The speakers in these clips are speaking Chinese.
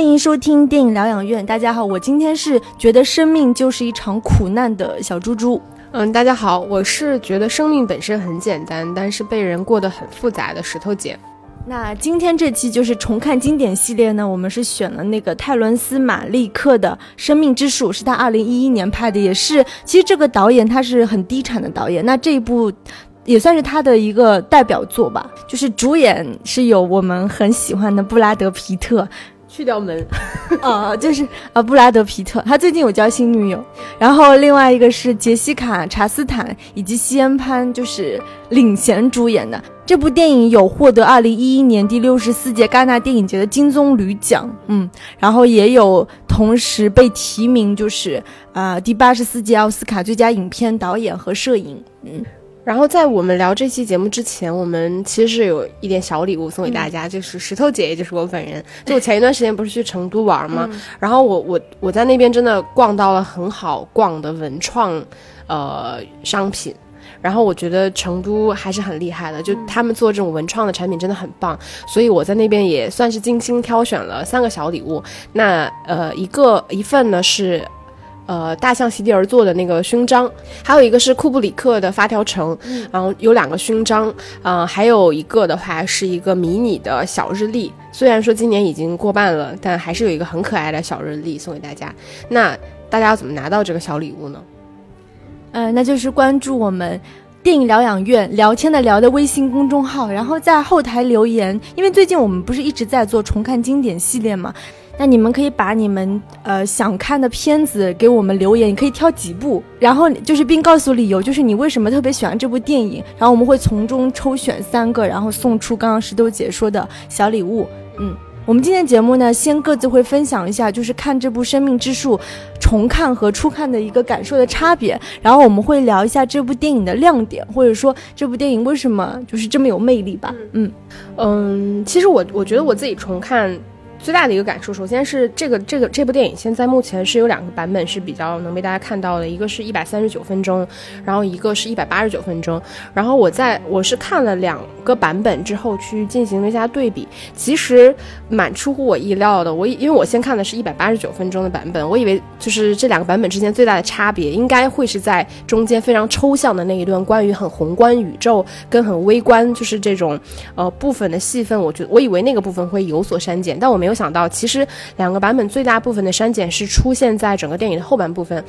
欢迎收听电影疗养院。大家好，我今天是觉得生命就是一场苦难的小猪猪。嗯，大家好，我是觉得生命本身很简单，但是被人过得很复杂的石头姐。那今天这期就是重看经典系列呢，我们是选了那个泰伦斯·马利克的《生命之树》，是他二零一一年拍的，也是其实这个导演他是很低产的导演。那这一部也算是他的一个代表作吧，就是主演是有我们很喜欢的布拉德·皮特。去掉门，呃，就是呃，布拉德皮特，他最近有交新女友。然后另外一个是杰西卡查斯坦以及西恩潘，就是领衔主演的这部电影有获得二零一一年第六十四届戛纳电影节的金棕榈奖，嗯，然后也有同时被提名，就是啊第八十四届奥斯卡最佳影片导演和摄影，嗯。然后在我们聊这期节目之前，我们其实是有一点小礼物送给大家，就是石头姐，也就是我本人。就我前一段时间不是去成都玩吗？然后我我我在那边真的逛到了很好逛的文创，呃商品。然后我觉得成都还是很厉害的，就他们做这种文创的产品真的很棒。所以我在那边也算是精心挑选了三个小礼物。那呃一个一份呢是。呃，大象席地而坐的那个勋章，还有一个是库布里克的发条城，然后有两个勋章，嗯，还有一个的话是一个迷你的小日历，虽然说今年已经过半了，但还是有一个很可爱的小日历送给大家。那大家要怎么拿到这个小礼物呢？呃，那就是关注我们电影疗养院聊天的聊的微信公众号，然后在后台留言，因为最近我们不是一直在做重看经典系列嘛。那你们可以把你们呃想看的片子给我们留言，你可以挑几部，然后就是并告诉理由，就是你为什么特别喜欢这部电影，然后我们会从中抽选三个，然后送出刚刚石头姐说的小礼物。嗯，我们今天节目呢，先各自会分享一下，就是看这部《生命之树》重看和初看的一个感受的差别，然后我们会聊一下这部电影的亮点，或者说这部电影为什么就是这么有魅力吧。嗯嗯，其实我我觉得我自己重看。最大的一个感受，首先是这个这个这部电影现在目前是有两个版本是比较能被大家看到的，一个是一百三十九分钟，然后一个是一百八十九分钟。然后我在我是看了两个版本之后去进行了一下对比，其实蛮出乎我意料的。我因为我先看的是一百八十九分钟的版本，我以为就是这两个版本之间最大的差别应该会是在中间非常抽象的那一段关于很宏观宇宙跟很微观就是这种呃部分的戏份，我觉得我以为那个部分会有所删减，但我没有。没有想到，其实两个版本最大部分的删减是出现在整个电影的后半部分，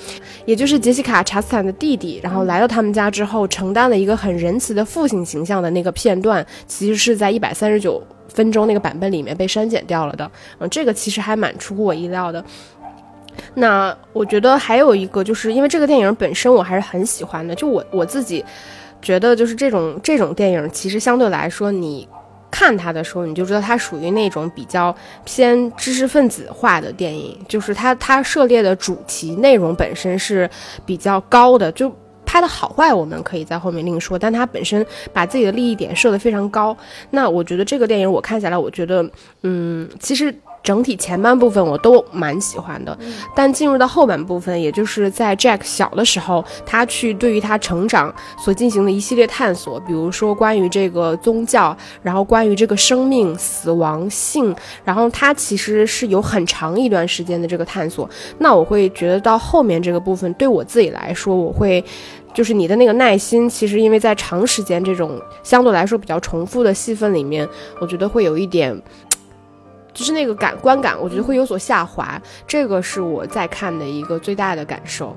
也就是杰西卡·查斯坦的弟弟，然后来到他们家之后，承担了一个很仁慈的父亲形象的那个片段，其实是在一百三十九分钟那个版本里面被删减掉了的。嗯，这个其实还蛮出乎我意料的。那我觉得还有一个，就是因为这个电影本身我还是很喜欢的，就我我自己觉得，就是这种这种电影，其实相对来说你。看它的时候，你就知道它属于那种比较偏知识分子化的电影，就是它它涉猎的主题内容本身是比较高的，就拍的好坏我们可以在后面另说，但它本身把自己的利益点设得非常高。那我觉得这个电影我看下来，我觉得，嗯，其实。整体前半部分我都蛮喜欢的，但进入到后半部分，也就是在 Jack 小的时候，他去对于他成长所进行的一系列探索，比如说关于这个宗教，然后关于这个生命、死亡、性，然后他其实是有很长一段时间的这个探索。那我会觉得到后面这个部分，对我自己来说，我会就是你的那个耐心，其实因为在长时间这种相对来说比较重复的戏份里面，我觉得会有一点。就是那个感观感，我觉得会有所下滑，这个是我在看的一个最大的感受。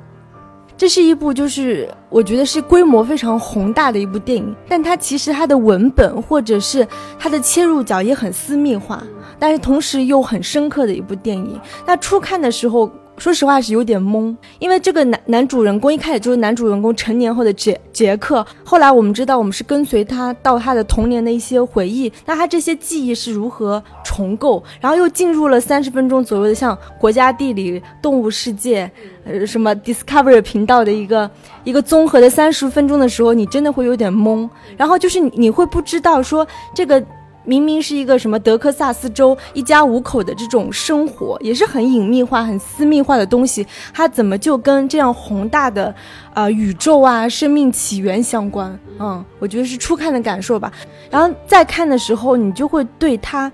这是一部就是我觉得是规模非常宏大的一部电影，但它其实它的文本或者是它的切入角也很私密化，但是同时又很深刻的一部电影。那初看的时候。说实话是有点懵，因为这个男男主人公一开始就是男主人公成年后的杰杰克，后来我们知道我们是跟随他到他的童年的一些回忆，那他这些记忆是如何重构，然后又进入了三十分钟左右的像国家地理、动物世界，呃什么 Discovery 频道的一个一个综合的三十分钟的时候，你真的会有点懵，然后就是你会不知道说这个。明明是一个什么德克萨斯州一家五口的这种生活，也是很隐秘化、很私密化的东西，它怎么就跟这样宏大的，呃，宇宙啊、生命起源相关？嗯，我觉得是初看的感受吧。然后再看的时候，你就会对它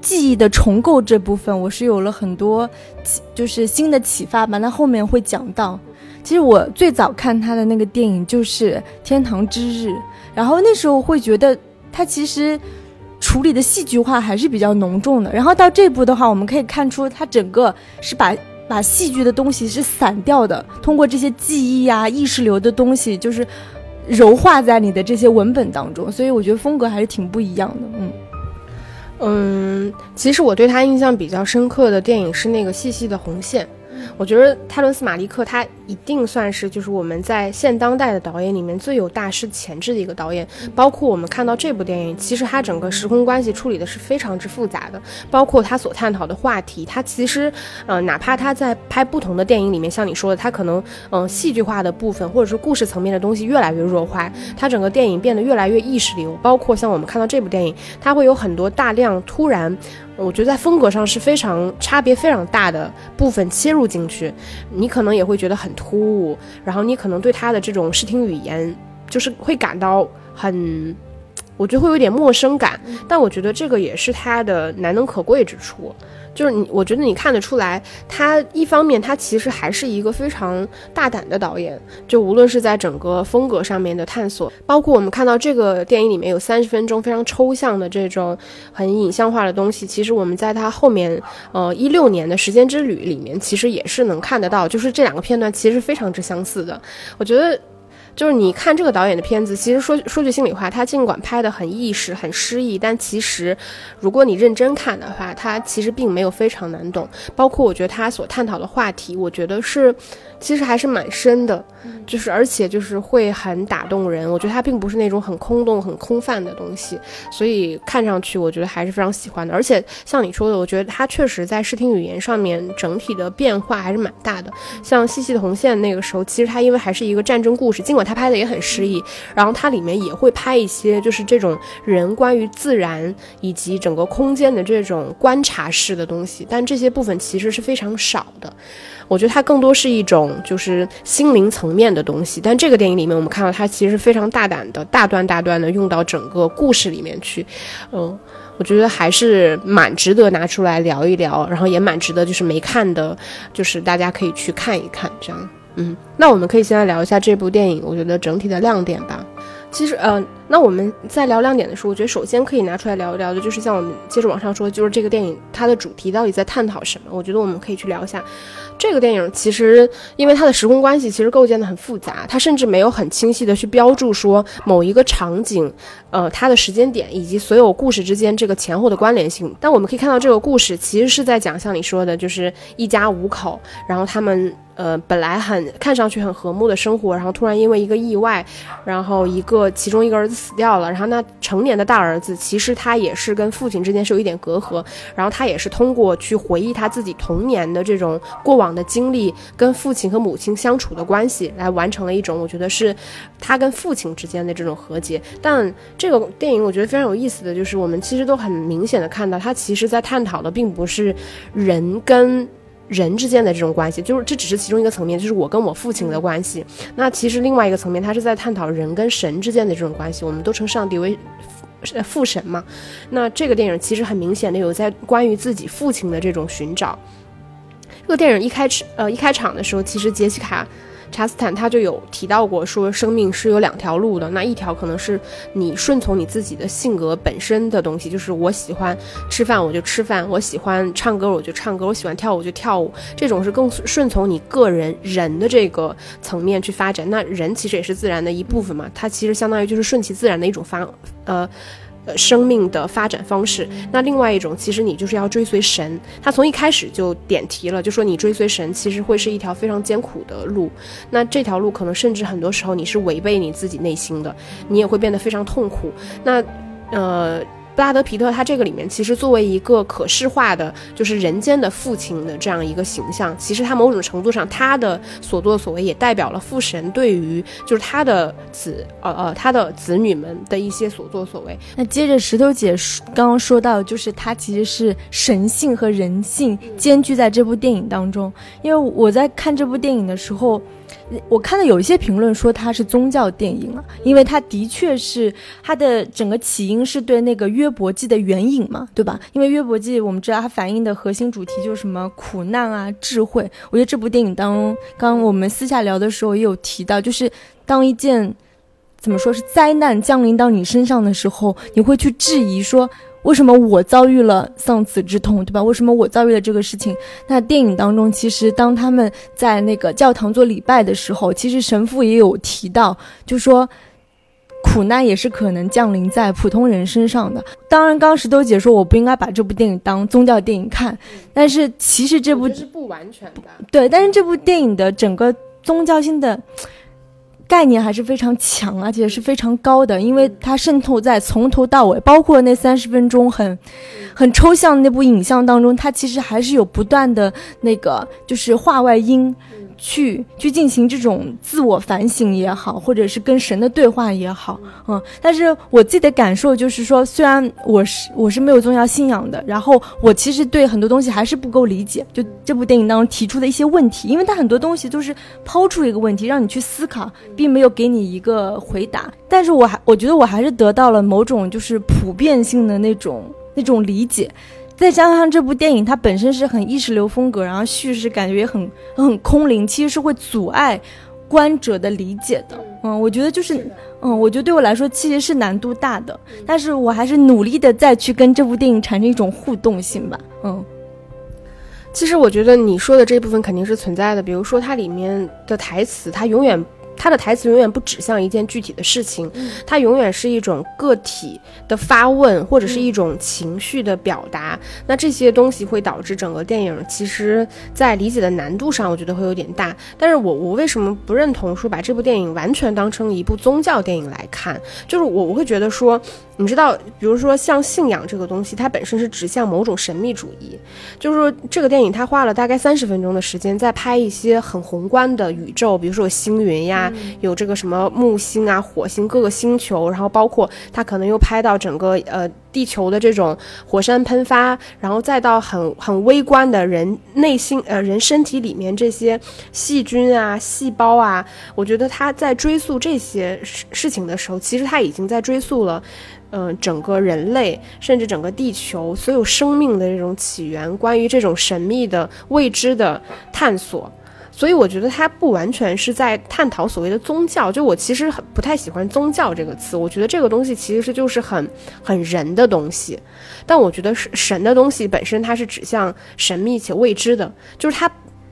记忆的重构这部分，我是有了很多就是新的启发吧。那后面会讲到，其实我最早看他的那个电影就是《天堂之日》，然后那时候会觉得他其实处理的戏剧化还是比较浓重的。然后到这部的话，我们可以看出他整个是把把戏剧的东西是散掉的，通过这些记忆啊、意识流的东西，就是柔化在你的这些文本当中。所以我觉得风格还是挺不一样的，嗯。嗯，其实我对他印象比较深刻的电影是那个细细的红线。我觉得泰伦斯·马利克他一定算是就是我们在现当代的导演里面最有大师潜质的一个导演。包括我们看到这部电影，其实他整个时空关系处理的是非常之复杂的。包括他所探讨的话题，他其实，呃，哪怕他在拍不同的电影里面，像你说的，他可能，嗯，戏剧化的部分或者是故事层面的东西越来越弱化，他整个电影变得越来越意识流。包括像我们看到这部电影，它会有很多大量突然。我觉得在风格上是非常差别非常大的部分切入进去，你可能也会觉得很突兀，然后你可能对他的这种视听语言就是会感到很，我觉得会有点陌生感，但我觉得这个也是他的难能可贵之处。就是你，我觉得你看得出来，他一方面他其实还是一个非常大胆的导演，就无论是在整个风格上面的探索，包括我们看到这个电影里面有三十分钟非常抽象的这种很影像化的东西，其实我们在他后面，呃，一六年的时间之旅里面，其实也是能看得到，就是这两个片段其实非常之相似的，我觉得。就是你看这个导演的片子，其实说说句心里话，他尽管拍的很意识、很诗意，但其实，如果你认真看的话，他其实并没有非常难懂。包括我觉得他所探讨的话题，我觉得是。其实还是蛮深的，就是而且就是会很打动人。我觉得它并不是那种很空洞、很空泛的东西，所以看上去我觉得还是非常喜欢的。而且像你说的，我觉得它确实在视听语言上面整体的变化还是蛮大的。像《细细的红线》那个时候，其实它因为还是一个战争故事，尽管它拍的也很诗意，然后它里面也会拍一些就是这种人关于自然以及整个空间的这种观察式的东西，但这些部分其实是非常少的。我觉得它更多是一种就是心灵层面的东西，但这个电影里面我们看到它其实非常大胆的大段大段的用到整个故事里面去，嗯，我觉得还是蛮值得拿出来聊一聊，然后也蛮值得就是没看的，就是大家可以去看一看这样，嗯，那我们可以先来聊一下这部电影，我觉得整体的亮点吧。其实，呃，那我们在聊亮点的时候，我觉得首先可以拿出来聊一聊的，就是像我们接着往上说，就是这个电影它的主题到底在探讨什么？我觉得我们可以去聊一下。这个电影其实因为它的时空关系其实构建的很复杂，它甚至没有很清晰的去标注说某一个场景，呃，它的时间点以及所有故事之间这个前后的关联性。但我们可以看到，这个故事其实是在讲像你说的，就是一家五口，然后他们。呃，本来很看上去很和睦的生活，然后突然因为一个意外，然后一个其中一个儿子死掉了，然后那成年的大儿子其实他也是跟父亲之间是有一点隔阂，然后他也是通过去回忆他自己童年的这种过往的经历，跟父亲和母亲相处的关系，来完成了一种我觉得是他跟父亲之间的这种和解。但这个电影我觉得非常有意思的就是，我们其实都很明显的看到，他其实在探讨的并不是人跟。人之间的这种关系，就是这只是其中一个层面，就是我跟我父亲的关系。那其实另外一个层面，他是在探讨人跟神之间的这种关系。我们都称上帝为父神嘛。那这个电影其实很明显的有在关于自己父亲的这种寻找。这个电影一开始，呃，一开场的时候，其实杰西卡。查斯坦他就有提到过，说生命是有两条路的，那一条可能是你顺从你自己的性格本身的东西，就是我喜欢吃饭我就吃饭，我喜欢唱歌我就唱歌，我喜欢跳舞就跳舞，这种是更顺从你个人人的这个层面去发展。那人其实也是自然的一部分嘛，它其实相当于就是顺其自然的一种发，呃。生命的发展方式。那另外一种，其实你就是要追随神。他从一开始就点题了，就说你追随神，其实会是一条非常艰苦的路。那这条路可能甚至很多时候你是违背你自己内心的，你也会变得非常痛苦。那，呃。布拉德皮特他这个里面其实作为一个可视化的，就是人间的父亲的这样一个形象，其实他某种程度上他的所作所为也代表了父神对于就是他的子呃呃他的子女们的一些所作所为。那接着石头姐刚刚说到，就是他其实是神性和人性兼具在这部电影当中，因为我在看这部电影的时候。我看到有一些评论说它是宗教电影啊，因为它的确是它的整个起因是对那个约约伯记的援引嘛，对吧？因为约伯记我们知道它反映的核心主题就是什么苦难啊、智慧。我觉得这部电影当中，刚刚我们私下聊的时候也有提到，就是当一件怎么说是灾难降临到你身上的时候，你会去质疑说。为什么我遭遇了丧子之痛，对吧？为什么我遭遇了这个事情？那电影当中，其实当他们在那个教堂做礼拜的时候，其实神父也有提到，就说苦难也是可能降临在普通人身上的。当然，刚石头姐说我不应该把这部电影当宗教电影看，但是其实这部是不完全的。对，但是这部电影的整个宗教性的。概念还是非常强，而且是非常高的，因为它渗透在从头到尾，包括那三十分钟很，很抽象的那部影像当中，它其实还是有不断的那个就是话外音。去去进行这种自我反省也好，或者是跟神的对话也好，嗯，但是我自己的感受就是说，虽然我是我是没有宗教信仰的，然后我其实对很多东西还是不够理解。就这部电影当中提出的一些问题，因为它很多东西都是抛出一个问题让你去思考，并没有给你一个回答。但是我还我觉得我还是得到了某种就是普遍性的那种那种理解。再加上这部电影，它本身是很意识流风格，然后叙事感觉也很很空灵，其实是会阻碍观者的理解的。嗯，我觉得就是，嗯，我觉得对我来说其实是难度大的，但是我还是努力的再去跟这部电影产生一种互动性吧。嗯，其实我觉得你说的这部分肯定是存在的，比如说它里面的台词，它永远。他的台词永远不指向一件具体的事情，它永远是一种个体的发问，或者是一种情绪的表达。那这些东西会导致整个电影其实在理解的难度上，我觉得会有点大。但是我我为什么不认同说把这部电影完全当成一部宗教电影来看？就是我我会觉得说。你知道，比如说像信仰这个东西，它本身是指向某种神秘主义。就是说，这个电影它花了大概三十分钟的时间，在拍一些很宏观的宇宙，比如说有星云呀，有这个什么木星啊、火星各个星球，然后包括它可能又拍到整个呃地球的这种火山喷发，然后再到很很微观的人内心呃人身体里面这些细菌啊、细胞啊。我觉得他在追溯这些事事情的时候，其实他已经在追溯了。嗯，整个人类，甚至整个地球，所有生命的这种起源，关于这种神秘的未知的探索，所以我觉得他不完全是在探讨所谓的宗教。就我其实很不太喜欢宗教这个词，我觉得这个东西其实是就是很很人的东西。但我觉得是神的东西本身，它是指向神秘且未知的，就是它。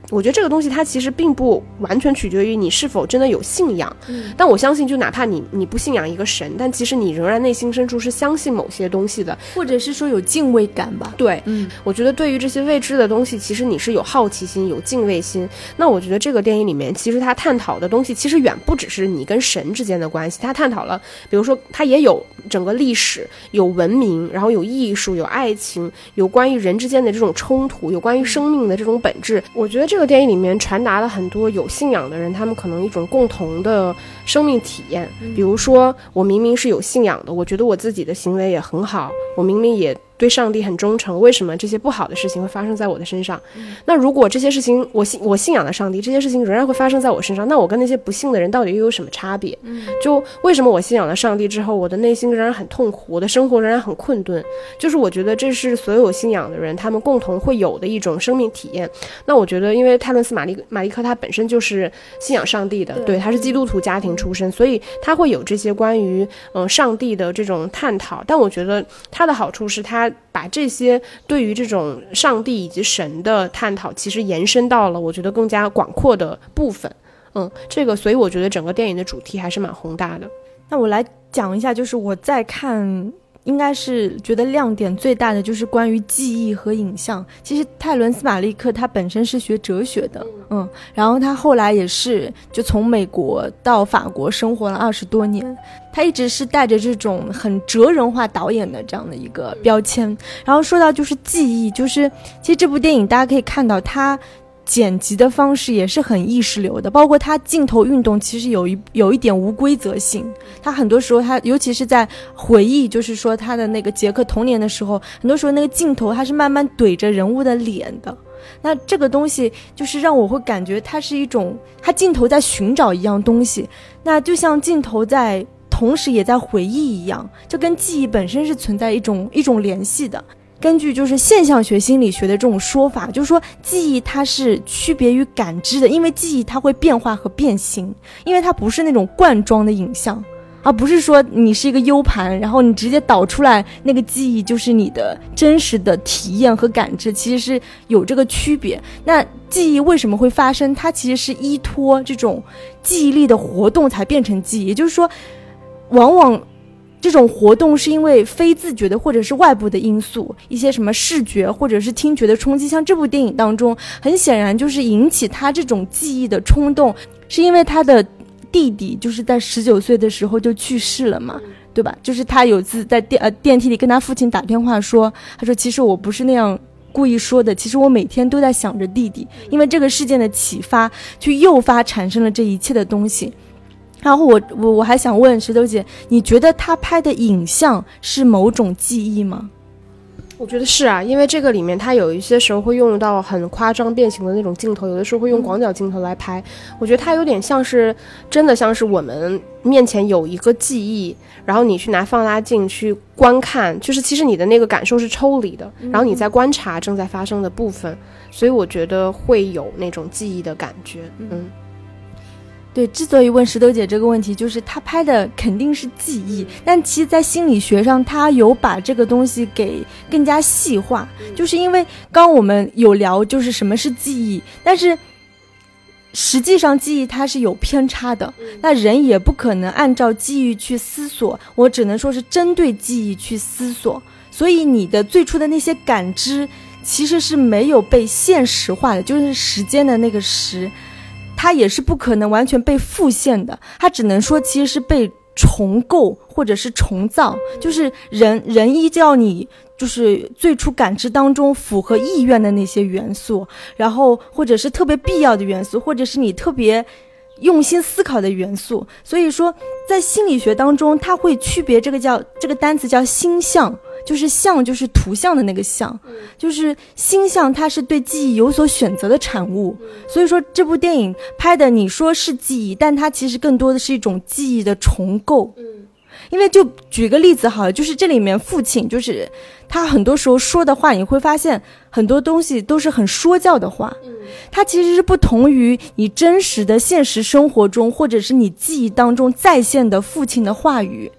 我觉得这个东西它其实并不完全取决于你是否真的有信仰，但我相信，就哪怕你你不信仰一个神，但其实你仍然内心深处是相信某些东西的，或者是说有敬畏感吧。对，嗯，我觉得对于这些未知的东西，其实你是有好奇心、有敬畏心。那我觉得这个电影里面，其实它探讨的东西，其实远不只是你跟神之间的关系，它探讨了，比如说它也有整个历史、有文明，然后有艺术、有爱情、有关于人之间的这种冲突、有关于生命的这种本质。我觉得这。这个电影里面传达了很多有信仰的人，他们可能一种共同的生命体验。比如说，我明明是有信仰的，我觉得我自己的行为也很好，我明明也。对上帝很忠诚，为什么这些不好的事情会发生在我的身上？那如果这些事情我信我信仰的上帝，这些事情仍然会发生在我身上，那我跟那些不信的人到底又有什么差别？就为什么我信仰了上帝之后，我的内心仍然很痛苦，我的生活仍然很困顿？就是我觉得这是所有信仰的人他们共同会有的一种生命体验。那我觉得，因为泰伦斯马利马利克他本身就是信仰上帝的，对，他是基督徒家庭出身，所以他会有这些关于嗯上帝的这种探讨。但我觉得他的好处是他。把这些对于这种上帝以及神的探讨，其实延伸到了我觉得更加广阔的部分。嗯，这个，所以我觉得整个电影的主题还是蛮宏大的。那我来讲一下，就是我在看。应该是觉得亮点最大的就是关于记忆和影像。其实泰伦斯马利克他本身是学哲学的，嗯，然后他后来也是就从美国到法国生活了二十多年，他一直是带着这种很哲人化导演的这样的一个标签。然后说到就是记忆，就是其实这部电影大家可以看到他。剪辑的方式也是很意识流的，包括他镜头运动其实有一有一点无规则性。他很多时候，他尤其是在回忆，就是说他的那个杰克童年的时候，很多时候那个镜头他是慢慢怼着人物的脸的，那这个东西就是让我会感觉它是一种，它镜头在寻找一样东西，那就像镜头在同时也在回忆一样，就跟记忆本身是存在一种一种联系的。根据就是现象学心理学的这种说法，就是说记忆它是区别于感知的，因为记忆它会变化和变形，因为它不是那种罐装的影像。而不是说你是一个 U 盘，然后你直接导出来那个记忆就是你的真实的体验和感知，其实是有这个区别。那记忆为什么会发生？它其实是依托这种记忆力的活动才变成记忆。也就是说，往往这种活动是因为非自觉的或者是外部的因素，一些什么视觉或者是听觉的冲击。像这部电影当中，很显然就是引起他这种记忆的冲动，是因为他的。弟弟就是在十九岁的时候就去世了嘛，对吧？就是他有次在电呃电梯里跟他父亲打电话说，他说其实我不是那样故意说的，其实我每天都在想着弟弟，因为这个事件的启发去诱发产生了这一切的东西。然后我我我还想问石头姐，你觉得他拍的影像是某种记忆吗？我觉得是啊，因为这个里面它有一些时候会用到很夸张变形的那种镜头，有的时候会用广角镜头来拍。我觉得它有点像是真的，像是我们面前有一个记忆，然后你去拿放大镜去观看，就是其实你的那个感受是抽离的，然后你在观察正在发生的部分，所以我觉得会有那种记忆的感觉，嗯。对，之所以问石头姐这个问题，就是她拍的肯定是记忆，但其实，在心理学上，她有把这个东西给更加细化，就是因为刚我们有聊，就是什么是记忆，但是实际上记忆它是有偏差的，那人也不可能按照记忆去思索，我只能说是针对记忆去思索，所以你的最初的那些感知其实是没有被现实化的，就是时间的那个时。它也是不可能完全被复现的，它只能说其实是被重构或者是重造，就是人人依照你就是最初感知当中符合意愿的那些元素，然后或者是特别必要的元素，或者是你特别用心思考的元素。所以说，在心理学当中，它会区别这个叫这个单词叫心象。就是像，就是图像的那个像，就是星象，它是对记忆有所选择的产物。所以说，这部电影拍的，你说是记忆，但它其实更多的是一种记忆的重构。嗯，因为就举个例子好了，就是这里面父亲，就是他很多时候说的话，你会发现很多东西都是很说教的话。嗯，它其实是不同于你真实的现实生活中，或者是你记忆当中再现的父亲的话语。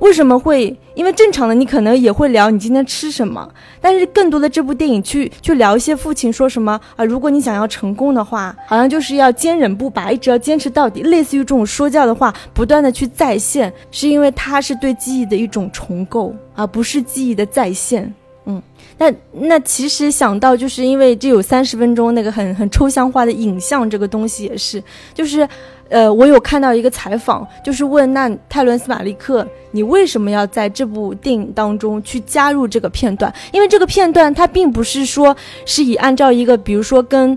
为什么会？因为正常的你可能也会聊你今天吃什么，但是更多的这部电影去去聊一些父亲说什么啊？如果你想要成功的话，好像就是要坚忍不拔，一直要坚持到底，类似于这种说教的话，不断的去再现，是因为它是对记忆的一种重构，而不是记忆的再现。嗯，那那其实想到就是因为这有三十分钟那个很很抽象化的影像这个东西也是，就是。呃，我有看到一个采访，就是问那泰伦斯马利克，你为什么要在这部电影当中去加入这个片段？因为这个片段它并不是说是以按照一个，比如说跟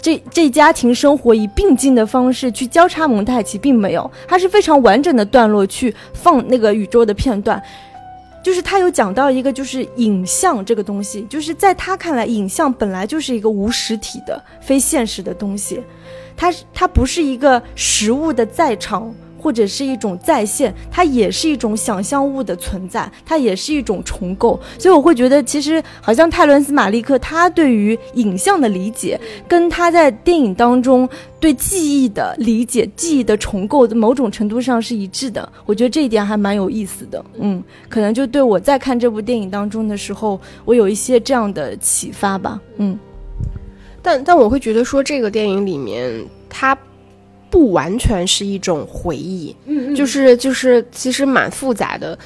这这家庭生活以并进的方式去交叉蒙太奇，并没有，它是非常完整的段落去放那个宇宙的片段。就是他有讲到一个，就是影像这个东西，就是在他看来，影像本来就是一个无实体的、非现实的东西。它它不是一个实物的在场，或者是一种再现，它也是一种想象物的存在，它也是一种重构。所以我会觉得，其实好像泰伦斯·马利克他对于影像的理解，跟他在电影当中对记忆的理解、记忆的重构，某种程度上是一致的。我觉得这一点还蛮有意思的。嗯，可能就对我在看这部电影当中的时候，我有一些这样的启发吧。嗯。但但我会觉得说，这个电影里面它不完全是一种回忆，嗯，就是就是其实蛮复杂的。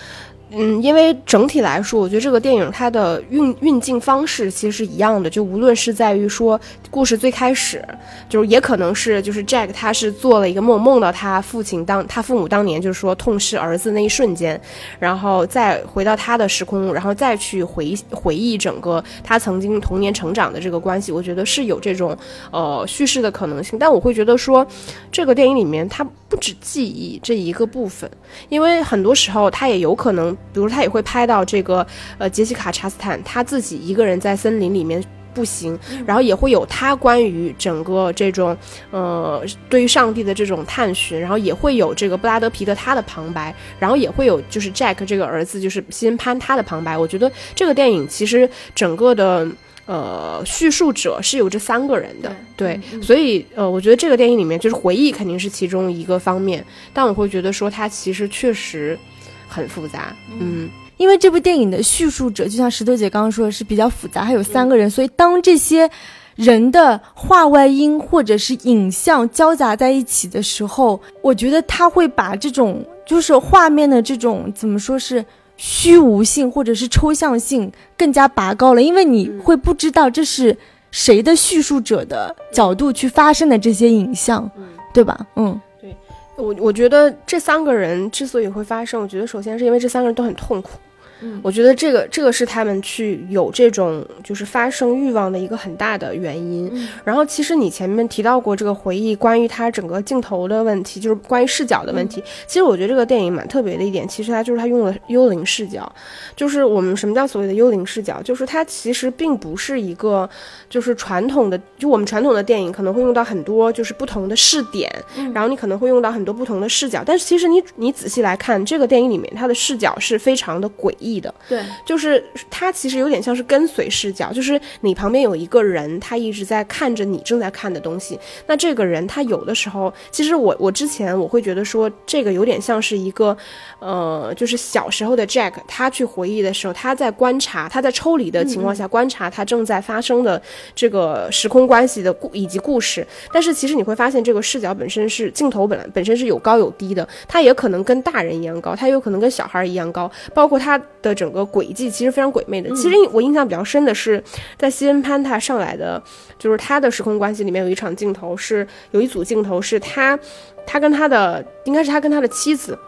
嗯，因为整体来说，我觉得这个电影它的运运镜方式其实是一样的，就无论是在于说故事最开始，就是也可能是就是 Jack 他是做了一个梦，梦到他父亲当他父母当年就是说痛失儿子那一瞬间，然后再回到他的时空，然后再去回回忆整个他曾经童年成长的这个关系，我觉得是有这种呃叙事的可能性。但我会觉得说，这个电影里面它不止记忆这一个部分，因为很多时候它也有可能。比如他也会拍到这个，呃，杰西卡·查斯坦他自己一个人在森林里面步行，然后也会有他关于整个这种呃对于上帝的这种探寻，然后也会有这个布拉德皮特他的旁白，然后也会有就是 Jack 这个儿子就是西恩潘他的旁白。我觉得这个电影其实整个的。呃，叙述者是有这三个人的，对，所以呃，我觉得这个电影里面就是回忆肯定是其中一个方面，但我会觉得说他其实确实很复杂，嗯，因为这部电影的叙述者就像石头姐刚刚说的是比较复杂，还有三个人，所以当这些人的话外音或者是影像交杂在一起的时候，我觉得他会把这种就是画面的这种怎么说是。虚无性或者是抽象性更加拔高了，因为你会不知道这是谁的叙述者的角度去发生的这些影像，对吧？嗯，对我我觉得这三个人之所以会发生，我觉得首先是因为这三个人都很痛苦。我觉得这个这个是他们去有这种就是发生欲望的一个很大的原因。然后其实你前面提到过这个回忆，关于它整个镜头的问题，就是关于视角的问题。其实我觉得这个电影蛮特别的一点，其实它就是它用了幽灵视角。就是我们什么叫所谓的幽灵视角？就是它其实并不是一个就是传统的，就我们传统的电影可能会用到很多就是不同的视点，然后你可能会用到很多不同的视角。但是其实你你仔细来看这个电影里面，它的视角是非常的诡异。意的，对，就是它其实有点像是跟随视角，就是你旁边有一个人，他一直在看着你正在看的东西。那这个人他有的时候，其实我我之前我会觉得说，这个有点像是一个，呃，就是小时候的 Jack，他去回忆的时候，他在观察，他在抽离的情况下观察他正在发生的这个时空关系的故以及故事。但是其实你会发现，这个视角本身是镜头本来本身是有高有低的，它也可能跟大人一样高，它有可能跟小孩一样高，包括它。的整个轨迹其实非常鬼魅的。其实我印象比较深的是，在西恩潘塔上来的，就是他的时空关系里面有一场镜头，是有一组镜头是他，他跟他的应该是他跟他的妻子。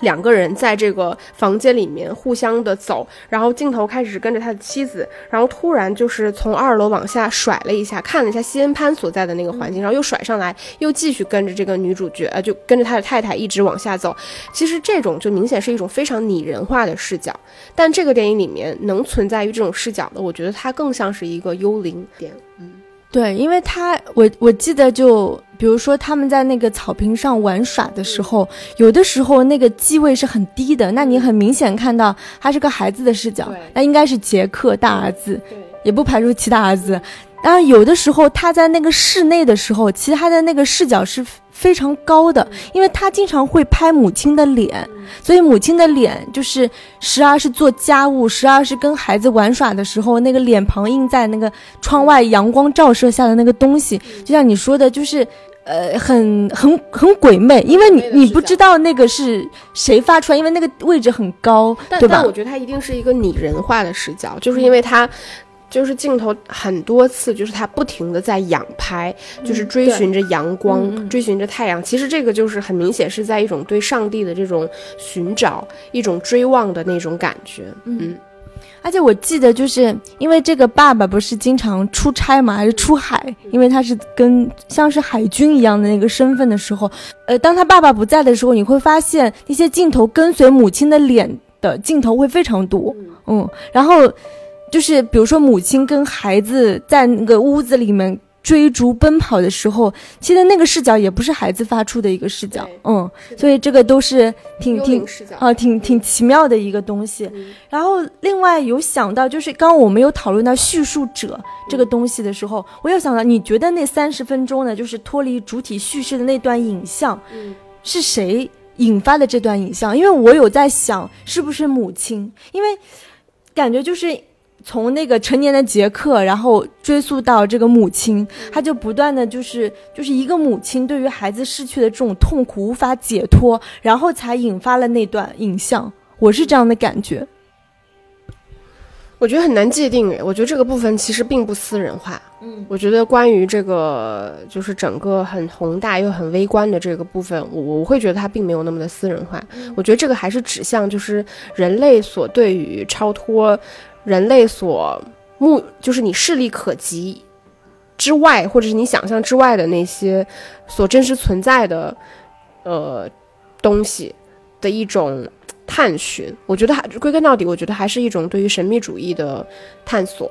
两个人在这个房间里面互相的走，然后镜头开始跟着他的妻子，然后突然就是从二楼往下甩了一下，看了一下西恩潘所在的那个环境，然后又甩上来，又继续跟着这个女主角，呃，就跟着他的太太一直往下走。其实这种就明显是一种非常拟人化的视角，但这个电影里面能存在于这种视角的，我觉得它更像是一个幽灵点，嗯。对，因为他我我记得就比如说他们在那个草坪上玩耍的时候，有的时候那个机位是很低的，那你很明显看到他是个孩子的视角，那应该是杰克大儿子，也不排除其他儿子。然后有的时候他在那个室内的时候，其实他的那个视角是非常高的，因为他经常会拍母亲的脸，所以母亲的脸就是时而是做家务，时而是跟孩子玩耍的时候，那个脸庞映在那个窗外阳光照射下的那个东西，就像你说的，就是呃很很很鬼魅，因为你你不知道那个是谁发出来，因为那个位置很高，对吧？但我觉得它一定是一个拟人化的视角，就是因为它。就是镜头很多次，就是他不停的在仰拍，就是追寻着阳光，追寻着太阳。其实这个就是很明显是在一种对上帝的这种寻找，一种追望的那种感觉。嗯，而且我记得就是因为这个爸爸不是经常出差嘛，还是出海，因为他是跟像是海军一样的那个身份的时候，呃，当他爸爸不在的时候，你会发现那些镜头跟随母亲的脸的镜头会非常多。嗯，然后。就是比如说，母亲跟孩子在那个屋子里面追逐奔跑的时候，其实那个视角也不是孩子发出的一个视角，嗯，所以这个都是挺挺啊，挺挺奇妙的一个东西。然后另外有想到，就是刚刚我们有讨论到叙述者这个东西的时候，我又想到，你觉得那三十分钟呢，就是脱离主体叙事的那段影像，是谁引发的这段影像？因为我有在想，是不是母亲？因为感觉就是。从那个成年的杰克，然后追溯到这个母亲，他就不断的就是就是一个母亲对于孩子逝去的这种痛苦无法解脱，然后才引发了那段影像。我是这样的感觉。我觉得很难界定诶，我觉得这个部分其实并不私人化。嗯，我觉得关于这个就是整个很宏大又很微观的这个部分，我我会觉得它并没有那么的私人化。我觉得这个还是指向就是人类所对于超脱。人类所目就是你视力可及之外，或者是你想象之外的那些所真实存在的呃东西的一种探寻。我觉得还归根到底，我觉得还是一种对于神秘主义的探索。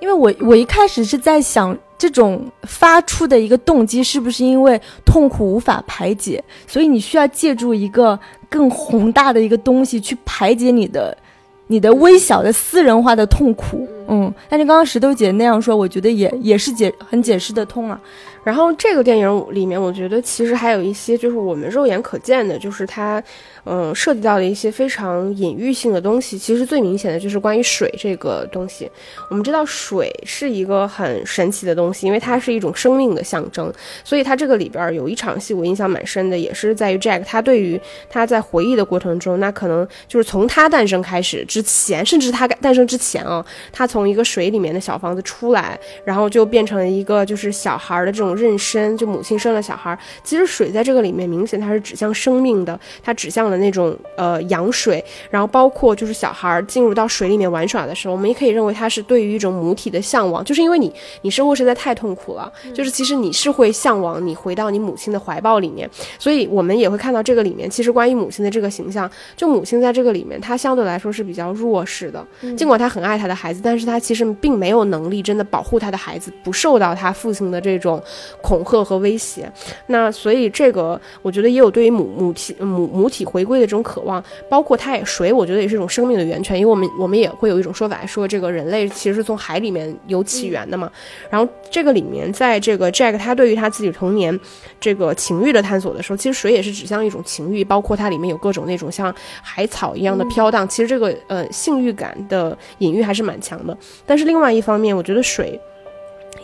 因为我我一开始是在想，这种发出的一个动机是不是因为痛苦无法排解，所以你需要借助一个更宏大的一个东西去排解你的。你的微小的私人化的痛苦，嗯，但是刚刚石头姐那样说，我觉得也也是解很解释得通啊。然后这个电影里面，我觉得其实还有一些就是我们肉眼可见的，就是它。嗯，涉及到的一些非常隐喻性的东西，其实最明显的就是关于水这个东西。我们知道水是一个很神奇的东西，因为它是一种生命的象征。所以它这个里边有一场戏我印象蛮深的，也是在于 Jack 他对于他在回忆的过程中，那可能就是从他诞生开始之前，甚至他诞生之前啊，他从一个水里面的小房子出来，然后就变成了一个就是小孩的这种妊娠，就母亲生了小孩。其实水在这个里面明显它是指向生命的，它指向。了那种呃羊水，然后包括就是小孩进入到水里面玩耍的时候，我们也可以认为它是对于一种母体的向往，就是因为你你生活实在太痛苦了，就是其实你是会向往你回到你母亲的怀抱里面，所以我们也会看到这个里面其实关于母亲的这个形象，就母亲在这个里面她相对来说是比较弱势的，尽管她很爱她的孩子，但是她其实并没有能力真的保护他的孩子不受到他父亲的这种恐吓和威胁，那所以这个我觉得也有对于母母体母母体回。归的这种渴望，包括他也水，我觉得也是一种生命的源泉。因为我们我们也会有一种说法，说这个人类其实是从海里面有起源的嘛。然后这个里面，在这个 Jack 他对于他自己童年这个情欲的探索的时候，其实水也是指向一种情欲，包括它里面有各种那种像海草一样的飘荡。其实这个呃性欲感的隐喻还是蛮强的。但是另外一方面，我觉得水。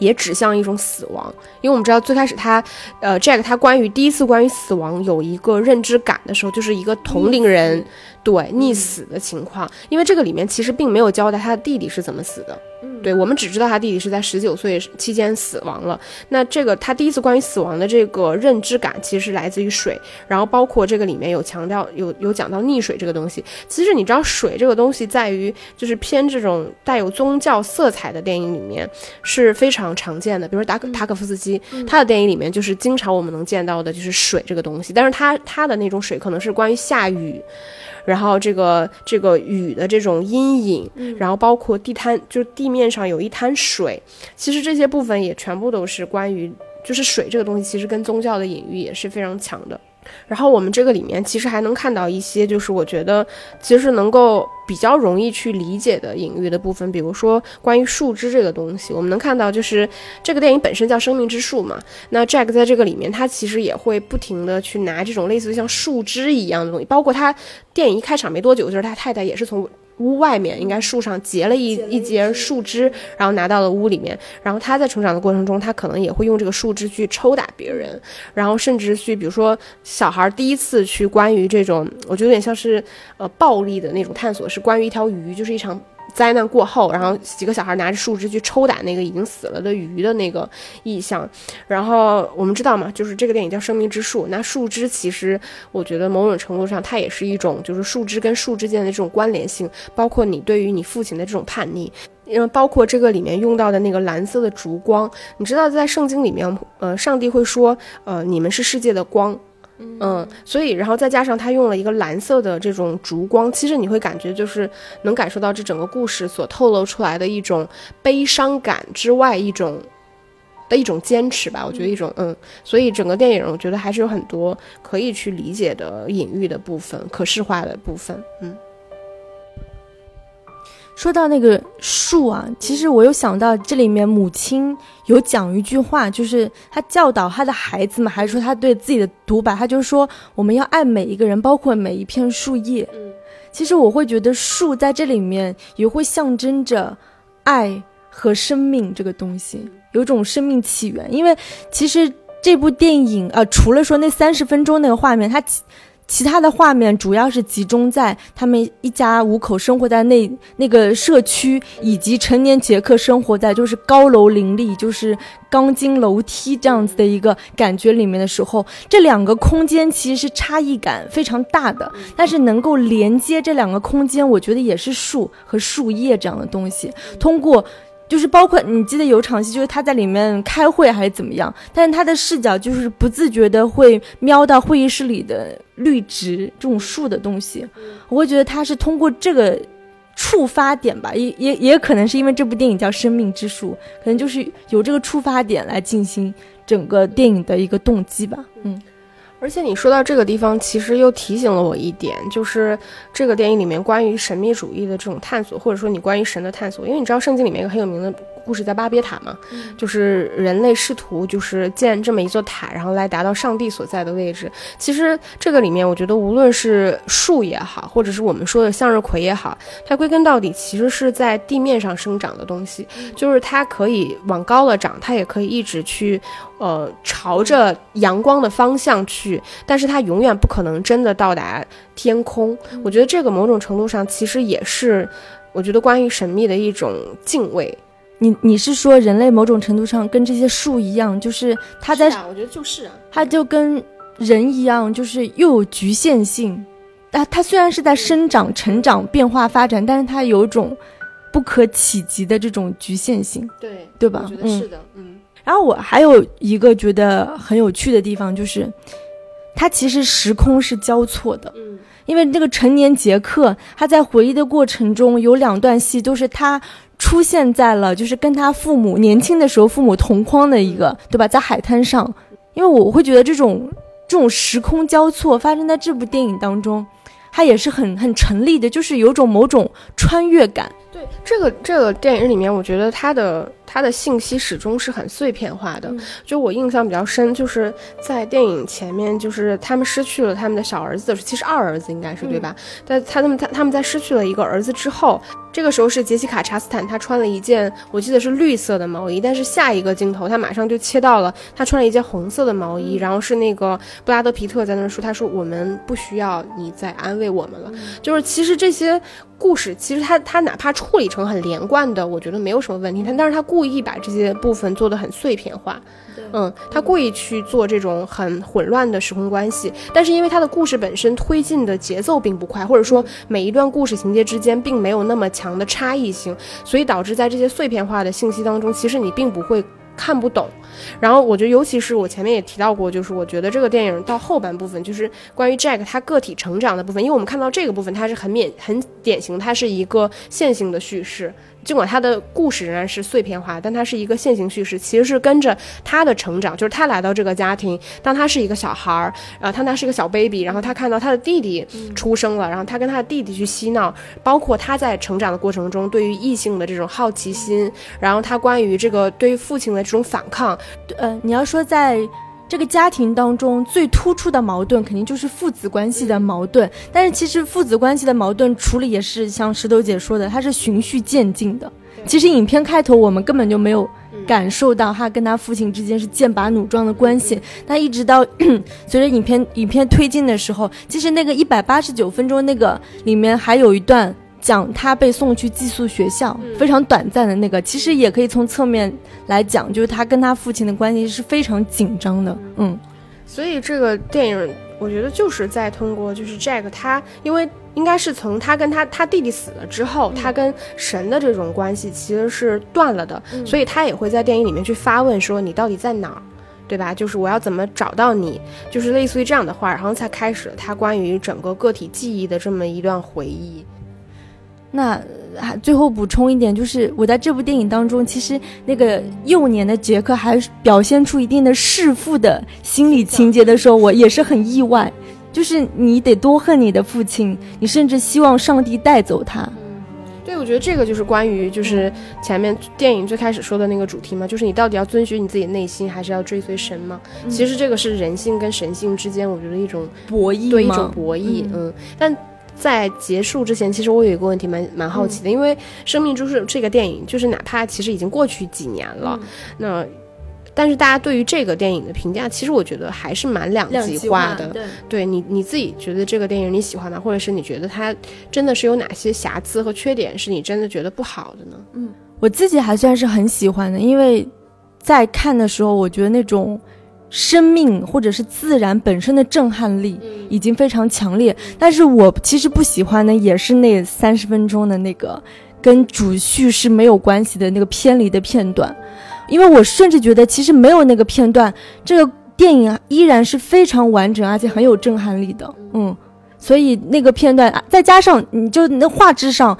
也指向一种死亡，因为我们知道最开始他，呃，Jack 他关于第一次关于死亡有一个认知感的时候，就是一个同龄人对溺死的情况，因为这个里面其实并没有交代他的弟弟是怎么死的。对我们只知道他弟弟是在十九岁期间死亡了。那这个他第一次关于死亡的这个认知感，其实是来自于水。然后包括这个里面有强调有有讲到溺水这个东西。其实你知道水这个东西，在于就是偏这种带有宗教色彩的电影里面是非常常见的。比如说达塔可夫斯基，他的电影里面就是经常我们能见到的就是水这个东西。但是他他的那种水可能是关于下雨。然后这个这个雨的这种阴影，然后包括地滩，就地面上有一滩水，其实这些部分也全部都是关于，就是水这个东西，其实跟宗教的隐喻也是非常强的。然后我们这个里面其实还能看到一些，就是我觉得其实能够比较容易去理解的隐喻的部分，比如说关于树枝这个东西，我们能看到就是这个电影本身叫《生命之树》嘛，那 Jack 在这个里面他其实也会不停的去拿这种类似于像树枝一样的东西，包括他电影一开场没多久，就是他太太也是从。屋外面应该树上结了一一截树枝，然后拿到了屋里面。然后他在成长的过程中，他可能也会用这个树枝去抽打别人，然后甚至去，比如说小孩第一次去关于这种，我觉得有点像是呃暴力的那种探索，是关于一条鱼，就是一场。灾难过后，然后几个小孩拿着树枝去抽打那个已经死了的鱼的那个意象。然后我们知道嘛，就是这个电影叫《生命之树》。那树枝其实，我觉得某种程度上它也是一种，就是树枝跟树之间的这种关联性，包括你对于你父亲的这种叛逆，因为包括这个里面用到的那个蓝色的烛光。你知道，在圣经里面，呃，上帝会说，呃，你们是世界的光。嗯，所以，然后再加上他用了一个蓝色的这种烛光，其实你会感觉就是能感受到这整个故事所透露出来的一种悲伤感之外，一种的一种坚持吧。我觉得一种嗯，所以整个电影我觉得还是有很多可以去理解的隐喻的部分，可视化的部分。嗯。说到那个树啊，其实我又想到这里面母亲有讲一句话，就是他教导他的孩子们，还是说他对自己的独白，他就说我们要爱每一个人，包括每一片树叶。嗯，其实我会觉得树在这里面也会象征着爱和生命这个东西，有种生命起源。因为其实这部电影呃，除了说那三十分钟那个画面，它。其他的画面主要是集中在他们一家五口生活在那那个社区，以及成年杰克生活在就是高楼林立、就是钢筋楼梯这样子的一个感觉里面的时候，这两个空间其实是差异感非常大的。但是能够连接这两个空间，我觉得也是树和树叶这样的东西，通过。就是包括你记得有场戏，就是他在里面开会还是怎么样，但是他的视角就是不自觉的会瞄到会议室里的绿植这种树的东西，我会觉得他是通过这个触发点吧，也也也可能是因为这部电影叫《生命之树》，可能就是有这个触发点来进行整个电影的一个动机吧。嗯，而且你说到这个地方，其实又提醒了我一点，就是这个电影里面关于神秘主义的这种探索，或者说你关于神的探索，因为你知道圣经里面一个很有名的。故事在巴别塔嘛，就是人类试图就是建这么一座塔，然后来达到上帝所在的位置。其实这个里面，我觉得无论是树也好，或者是我们说的向日葵也好，它归根到底其实是在地面上生长的东西，就是它可以往高了长，它也可以一直去呃朝着阳光的方向去，但是它永远不可能真的到达天空。我觉得这个某种程度上其实也是，我觉得关于神秘的一种敬畏。你你是说人类某种程度上跟这些树一样，就是它在，我觉得就是啊，它就跟人一样，就是又有局限性。它它虽然是在生长、成长、变化、发展，但是它有种不可企及的这种局限性，对对吧？我觉得是的，嗯。然后我还有一个觉得很有趣的地方，就是它其实时空是交错的，嗯，因为那个成年杰克他在回忆的过程中有两段戏都是他。出现在了就是跟他父母年轻的时候父母同框的一个，对吧？在海滩上，因为我会觉得这种这种时空交错发生在这部电影当中，它也是很很成立的，就是有种某种穿越感。对这个这个电影里面，我觉得它的。它的信息始终是很碎片化的，就我印象比较深，就是在电影前面，就是他们失去了他们的小儿子的时候，其实二儿子应该是对吧？但他们他他们在失去了一个儿子之后，这个时候是杰西卡查斯坦，她穿了一件我记得是绿色的毛衣，但是下一个镜头，她马上就切到了她穿了一件红色的毛衣，然后是那个布拉德皮特在那说，他说我们不需要你再安慰我们了，就是其实这些故事，其实他他哪怕处理成很连贯的，我觉得没有什么问题，他但是他故故意把这些部分做的很碎片化，嗯，他故意去做这种很混乱的时空关系，但是因为他的故事本身推进的节奏并不快，或者说每一段故事情节之间并没有那么强的差异性，所以导致在这些碎片化的信息当中，其实你并不会。看不懂，然后我觉得，尤其是我前面也提到过，就是我觉得这个电影到后半部分，就是关于 Jack 他个体成长的部分，因为我们看到这个部分，它是很免很典型，它是一个线性的叙事。尽管他的故事仍然是碎片化，但它是一个线性叙事，其实是跟着他的成长，就是他来到这个家庭，当他是一个小孩儿，呃，当他是一个小 baby，然后他看到他的弟弟出生了，然后他跟他的弟弟去嬉闹，包括他在成长的过程中对于异性的这种好奇心，然后他关于这个对于父亲的这种反抗，呃，你要说在。这个家庭当中最突出的矛盾，肯定就是父子关系的矛盾。但是其实父子关系的矛盾处理也是像石头姐说的，它是循序渐进的。其实影片开头我们根本就没有感受到他跟他父亲之间是剑拔弩张的关系。但一直到 随着影片影片推进的时候，其实那个一百八十九分钟那个里面还有一段。讲他被送去寄宿学校，非常短暂的那个，其实也可以从侧面来讲，就是他跟他父亲的关系是非常紧张的。嗯，所以这个电影，我觉得就是在通过，就是 Jack 他，因为应该是从他跟他他弟弟死了之后，他跟神的这种关系其实是断了的，所以他也会在电影里面去发问说你到底在哪儿，对吧？就是我要怎么找到你，就是类似于这样的话，然后才开始了他关于整个个体记忆的这么一段回忆。那还最后补充一点，就是我在这部电影当中，其实那个幼年的杰克还表现出一定的弑父的心理情节的时候，我也是很意外。就是你得多恨你的父亲，你甚至希望上帝带走他。嗯，对，我觉得这个就是关于就是前面电影最开始说的那个主题嘛，就是你到底要遵循你自己内心，还是要追随神嘛？其实这个是人性跟神性之间，我觉得一种博弈，对一种博弈。嗯，但。在结束之前，其实我有一个问题蛮蛮好奇的，因为《生命之树》这个电影，就是哪怕其实已经过去几年了，那但是大家对于这个电影的评价，其实我觉得还是蛮两极化的。对你你自己觉得这个电影你喜欢吗？或者是你觉得它真的是有哪些瑕疵和缺点，是你真的觉得不好的呢？嗯，我自己还算是很喜欢的，因为在看的时候，我觉得那种。生命或者是自然本身的震撼力已经非常强烈，但是我其实不喜欢的也是那三十分钟的那个跟主叙事没有关系的那个偏离的片段，因为我甚至觉得其实没有那个片段，这个电影依然是非常完整而且很有震撼力的，嗯，所以那个片段再加上你就那画质上。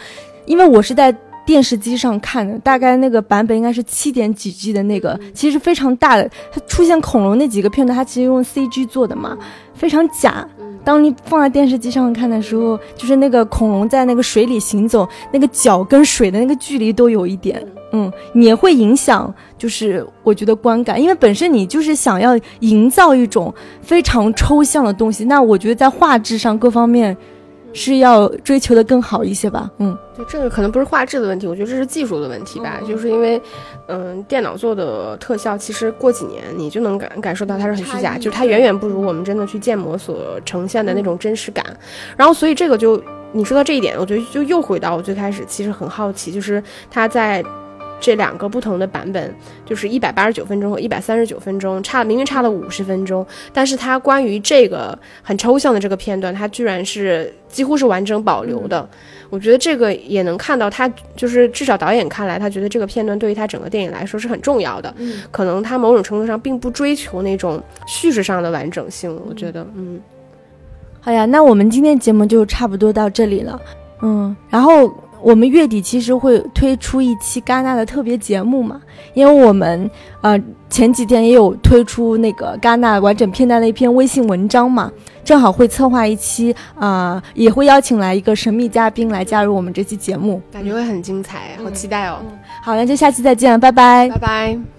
因为我是在电视机上看的，大概那个版本应该是七点几 G 的那个，其实非常大的。它出现恐龙那几个片段，它其实用 CG 做的嘛，非常假。当你放在电视机上看的时候，就是那个恐龙在那个水里行走，那个脚跟水的那个距离都有一点，嗯，也会影响，就是我觉得观感，因为本身你就是想要营造一种非常抽象的东西，那我觉得在画质上各方面。是要追求的更好一些吧，嗯，就这个可能不是画质的问题，我觉得这是技术的问题吧，就是因为，嗯，电脑做的特效，其实过几年你就能感感受到它是很虚假，就是它远远不如我们真的去建模所呈现的那种真实感。然后，所以这个就你说到这一点，我觉得就又回到我最开始其实很好奇，就是它在。这两个不同的版本，就是一百八十九分钟和一百三十九分钟，差明明差了五十分钟，但是它关于这个很抽象的这个片段，它居然是几乎是完整保留的。我觉得这个也能看到，他就是至少导演看来，他觉得这个片段对于他整个电影来说是很重要的。嗯，可能他某种程度上并不追求那种叙事上的完整性。我觉得，嗯，好呀，那我们今天节目就差不多到这里了。嗯，然后。我们月底其实会推出一期戛纳的特别节目嘛，因为我们呃前几天也有推出那个戛纳完整片段的一篇微信文章嘛，正好会策划一期啊，也会邀请来一个神秘嘉宾来加入我们这期节目，感觉会很精彩，好期待哦。好，那就下期再见，拜拜，拜拜。